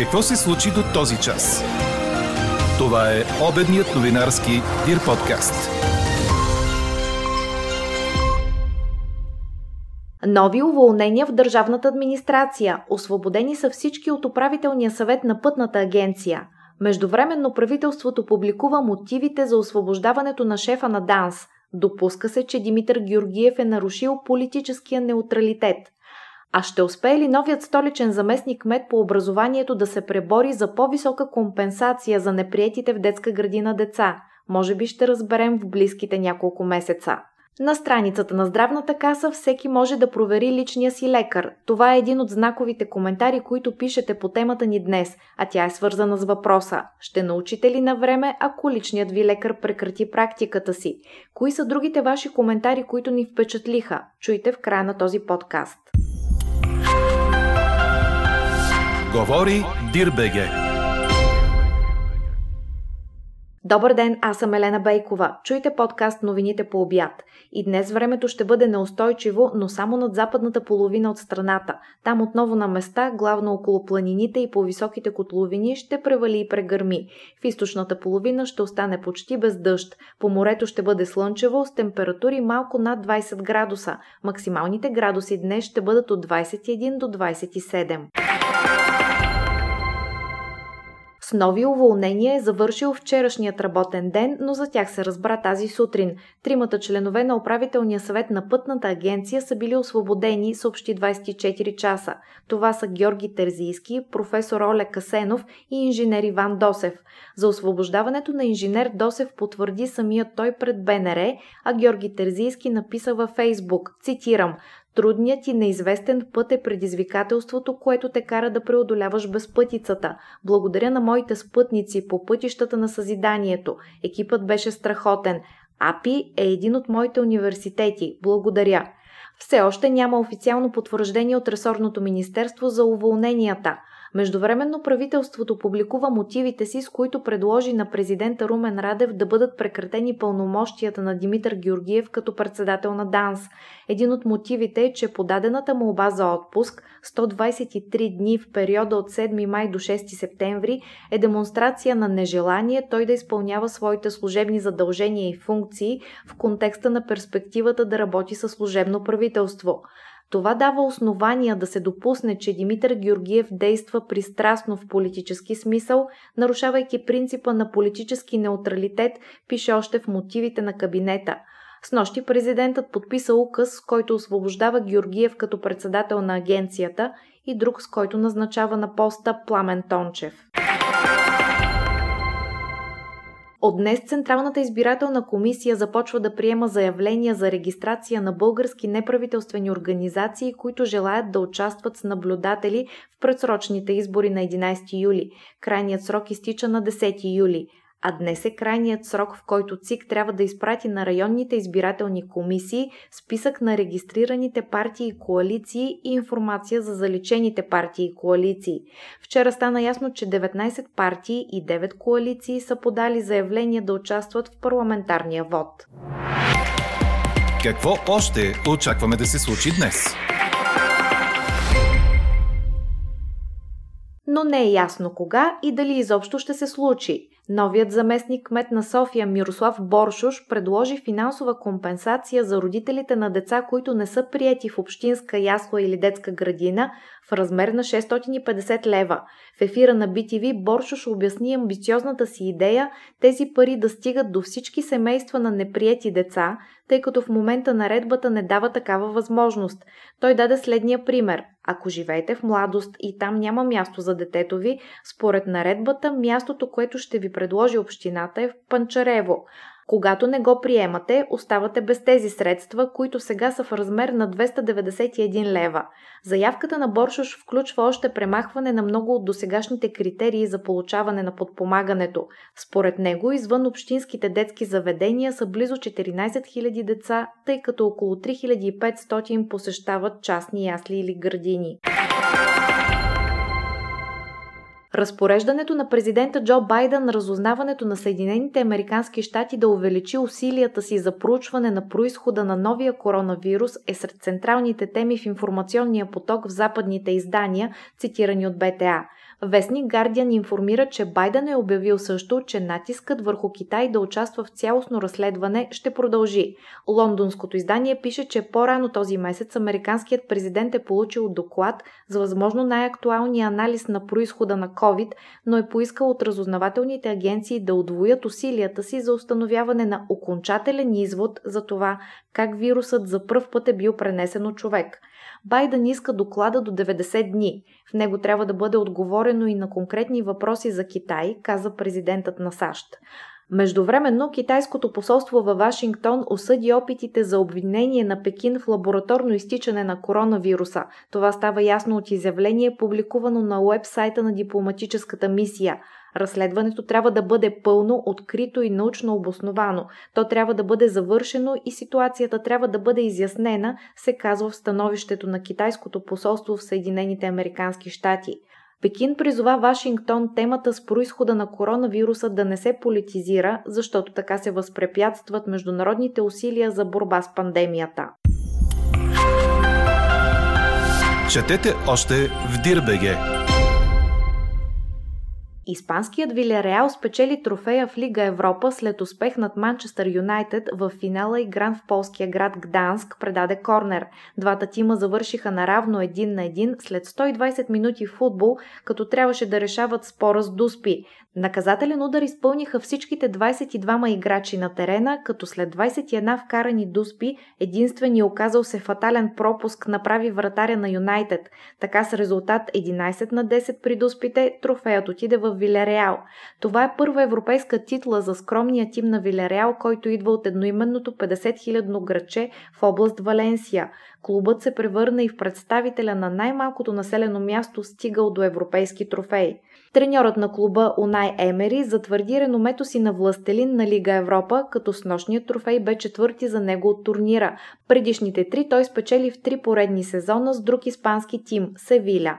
Какво се случи до този час? Това е обедният новинарски Дир подкаст. Нови уволнения в държавната администрация. Освободени са всички от управителния съвет на пътната агенция. Междувременно правителството публикува мотивите за освобождаването на шефа на ДАНС. Допуска се, че Димитър Георгиев е нарушил политическия неутралитет – а ще успее ли новият столичен заместник мед по образованието да се пребори за по-висока компенсация за неприетите в детска градина деца? Може би ще разберем в близките няколко месеца. На страницата на здравната каса всеки може да провери личния си лекар. Това е един от знаковите коментари, които пишете по темата ни днес, а тя е свързана с въпроса. Ще научите ли на време, ако личният ви лекар прекрати практиката си? Кои са другите ваши коментари, които ни впечатлиха? Чуйте в края на този подкаст. Говори Дирбеге. Добър ден, аз съм Елена Бейкова. Чуйте подкаст новините по обяд. И днес времето ще бъде неустойчиво, но само над западната половина от страната. Там отново на места, главно около планините и по високите котловини, ще превали и прегърми. В източната половина ще остане почти без дъжд. По морето ще бъде слънчево с температури малко над 20 градуса. Максималните градуси днес ще бъдат от 21 до 27. С нови уволнения е завършил вчерашният работен ден, но за тях се разбра тази сутрин. Тримата членове на управителния съвет на пътната агенция са били освободени с общи 24 часа. Това са Георги Терзийски, професор Оле Касенов и инженер Иван Досев. За освобождаването на инженер Досев потвърди самият той пред БНР, а Георги Терзийски написа във Фейсбук, цитирам Трудният и неизвестен път е предизвикателството, което те кара да преодоляваш безпътицата. Благодаря на моите спътници по пътищата на съзиданието. Екипът беше страхотен. АПИ е един от моите университети. Благодаря. Все още няма официално потвърждение от ресорното министерство за уволненията – Междувременно правителството публикува мотивите си, с които предложи на президента Румен Радев да бъдат прекратени пълномощията на Димитър Георгиев като председател на ДАНС. Един от мотивите е, че подадената молба за отпуск 123 дни в периода от 7 май до 6 септември е демонстрация на нежелание той да изпълнява своите служебни задължения и функции в контекста на перспективата да работи със служебно правителство. Това дава основания да се допусне, че Димитър Георгиев действа пристрастно в политически смисъл, нарушавайки принципа на политически неутралитет, пише още в мотивите на кабинета. С нощи президентът подписа указ, който освобождава Георгиев като председател на агенцията и друг, с който назначава на поста Пламен Тончев. От днес Централната избирателна комисия започва да приема заявления за регистрация на български неправителствени организации, които желаят да участват с наблюдатели в предсрочните избори на 11 юли. Крайният срок изтича на 10 юли а днес е крайният срок, в който ЦИК трябва да изпрати на районните избирателни комисии списък на регистрираните партии и коалиции и информация за заличените партии и коалиции. Вчера стана ясно, че 19 партии и 9 коалиции са подали заявление да участват в парламентарния вод. Какво още очакваме да се случи днес? но не е ясно кога и дали изобщо ще се случи. Новият заместник кмет на София Мирослав Боршуш предложи финансова компенсация за родителите на деца, които не са прияти в общинска ясла или детска градина в размер на 650 лева. В ефира на BTV Боршуш обясни амбициозната си идея тези пари да стигат до всички семейства на неприяти деца, тъй като в момента наредбата не дава такава възможност. Той даде следния пример. Ако живеете в младост и там няма място за детето ви, според наредбата мястото, което ще ви предложи общината е в Панчарево. Когато не го приемате, оставате без тези средства, които сега са в размер на 291 лева. Заявката на Боршош включва още премахване на много от досегашните критерии за получаване на подпомагането. Според него, извън общинските детски заведения са близо 14 000 деца, тъй като около 3500 посещават частни ясли или градини. Разпореждането на президента Джо Байден разузнаването на Съединените Американски щати да увеличи усилията си за проучване на происхода на новия коронавирус е сред централните теми в информационния поток в западните издания, цитирани от БТА. Вестник Гардиан информира, че Байден е обявил също, че натискът върху Китай да участва в цялостно разследване ще продължи. Лондонското издание пише, че по-рано този месец американският президент е получил доклад за възможно най-актуалния анализ на происхода на COVID, но е поискал от разузнавателните агенции да удвоят усилията си за установяване на окончателен извод за това как вирусът за пръв път е бил пренесен от човек. Байден иска доклада до 90 дни. В него трябва да бъде отговорено и на конкретни въпроси за Китай, каза президентът на САЩ. Междувременно, китайското посолство във Вашингтон осъди опитите за обвинение на Пекин в лабораторно изтичане на коронавируса. Това става ясно от изявление, публикувано на уебсайта на дипломатическата мисия – Разследването трябва да бъде пълно, открито и научно обосновано. То трябва да бъде завършено и ситуацията трябва да бъде изяснена, се казва в становището на китайското посолство в Съединените Американски щати. Пекин призова Вашингтон темата с происхода на коронавируса да не се политизира, защото така се възпрепятстват международните усилия за борба с пандемията. Четете още в Дирбеге! Испанският Вилереал спечели трофея в Лига Европа след успех над Манчестър Юнайтед в финала игран в полския град Гданск предаде корнер. Двата тима завършиха наравно един на един след 120 минути футбол, като трябваше да решават спора с Дуспи. Наказателен удар изпълниха всичките 22 играчи на терена, като след 21 вкарани дуспи, единствени оказал се фатален пропуск направи вратаря на Юнайтед. Така с резултат 11 на 10 при дуспите, трофеят отиде в Вилереал. Това е първа европейска титла за скромния тим на Вилереал, който идва от едноименното 50 000 граче в област Валенсия. Клубът се превърна и в представителя на най-малкото населено място, стигал до европейски трофеи. Треньорът на клуба Унай Емери затвърди реномето си на властелин на Лига Европа, като с нощният трофей бе четвърти за него от турнира. Предишните три той спечели в три поредни сезона с друг испански тим – Севиля.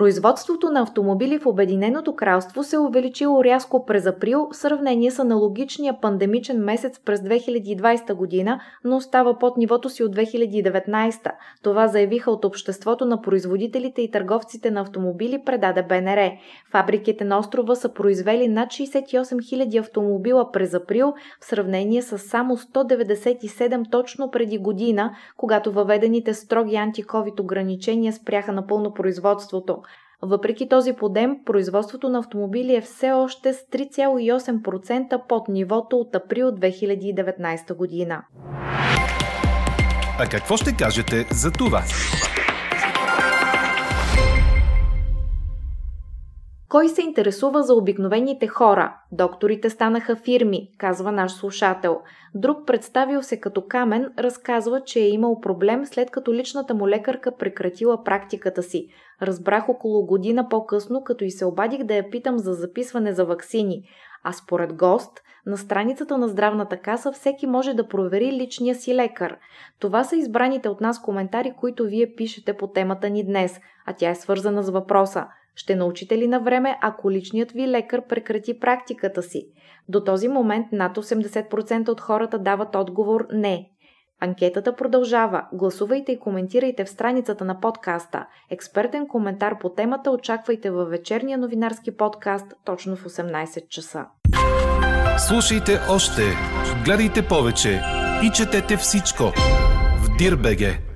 Производството на автомобили в Обединеното кралство се е увеличило рязко през април в сравнение с аналогичния пандемичен месец през 2020 година, но остава под нивото си от 2019. Това заявиха от Обществото на производителите и търговците на автомобили, предаде БНР. Фабриките на острова са произвели над 68 000 автомобила през април в сравнение с само 197 точно преди година, когато въведените строги антиковид ограничения спряха напълно производството. Въпреки този подем, производството на автомобили е все още с 3,8% под нивото от април 2019 година. А какво ще кажете за това? Кой се интересува за обикновените хора? Докторите станаха фирми, казва наш слушател. Друг представил се като камен разказва, че е имал проблем след като личната му лекарка прекратила практиката си. Разбрах около година по-късно, като и се обадих да я питам за записване за ваксини. А според гост, на страницата на здравната каса всеки може да провери личния си лекар. Това са избраните от нас коментари, които вие пишете по темата ни днес, а тя е свързана с въпроса – ще научите ли на време, ако личният ви лекар прекрати практиката си? До този момент над 80% от хората дават отговор не. Анкетата продължава. Гласувайте и коментирайте в страницата на подкаста. Експертен коментар по темата очаквайте във вечерния новинарски подкаст точно в 18 часа. Слушайте още, гледайте повече и четете всичко в Дирбеге.